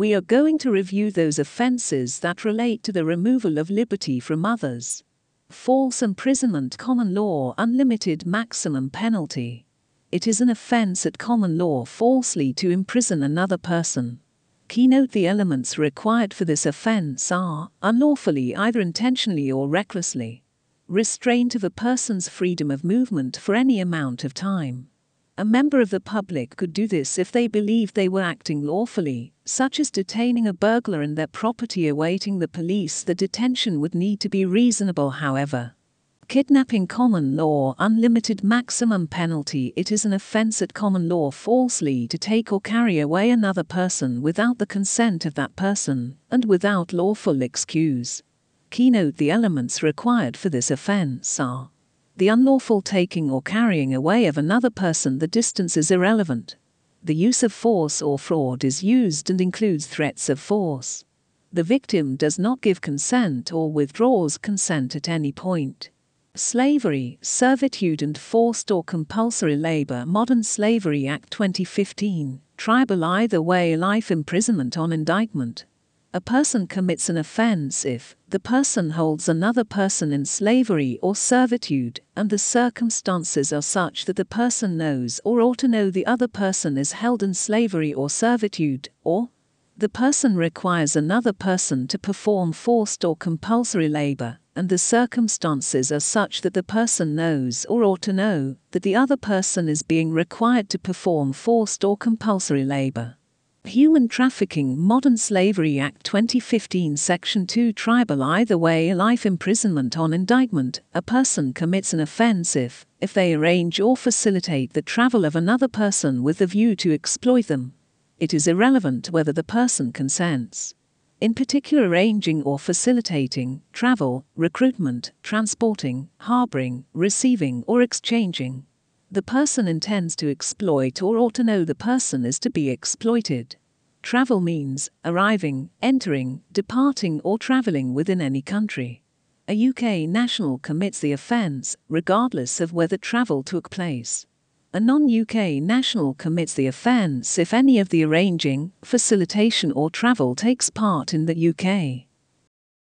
we are going to review those offences that relate to the removal of liberty from others. False imprisonment, common law, unlimited maximum penalty. It is an offence at common law falsely to imprison another person. Keynote The elements required for this offence are unlawfully, either intentionally or recklessly, restraint of a person's freedom of movement for any amount of time. A member of the public could do this if they believed they were acting lawfully, such as detaining a burglar in their property awaiting the police. The detention would need to be reasonable, however. Kidnapping common law unlimited maximum penalty it is an offence at common law falsely to take or carry away another person without the consent of that person and without lawful excuse. Keynote the elements required for this offence are the unlawful taking or carrying away of another person the distance is irrelevant. The use of force or fraud is used and includes threats of force. The victim does not give consent or withdraws consent at any point. Slavery, servitude and forced or compulsory labor Modern Slavery Act 2015, triable either way life imprisonment on indictment. A person commits an offense if the person holds another person in slavery or servitude and the circumstances are such that the person knows or ought to know the other person is held in slavery or servitude, or the person requires another person to perform forced or compulsory labor, and the circumstances are such that the person knows or ought to know that the other person is being required to perform forced or compulsory labor. Human Trafficking Modern Slavery Act 2015 Section 2 Triable Either way life imprisonment on indictment. A person commits an offense if if they arrange or facilitate the travel of another person with the view to exploit them. It is irrelevant whether the person consents. In particular arranging or facilitating travel, recruitment, transporting, harboring, receiving, or exchanging. The person intends to exploit or ought to know the person is to be exploited. Travel means arriving, entering, departing, or traveling within any country. A UK national commits the offence, regardless of whether travel took place a non-UK national commits the offence if any of the arranging, facilitation or travel takes part in the UK.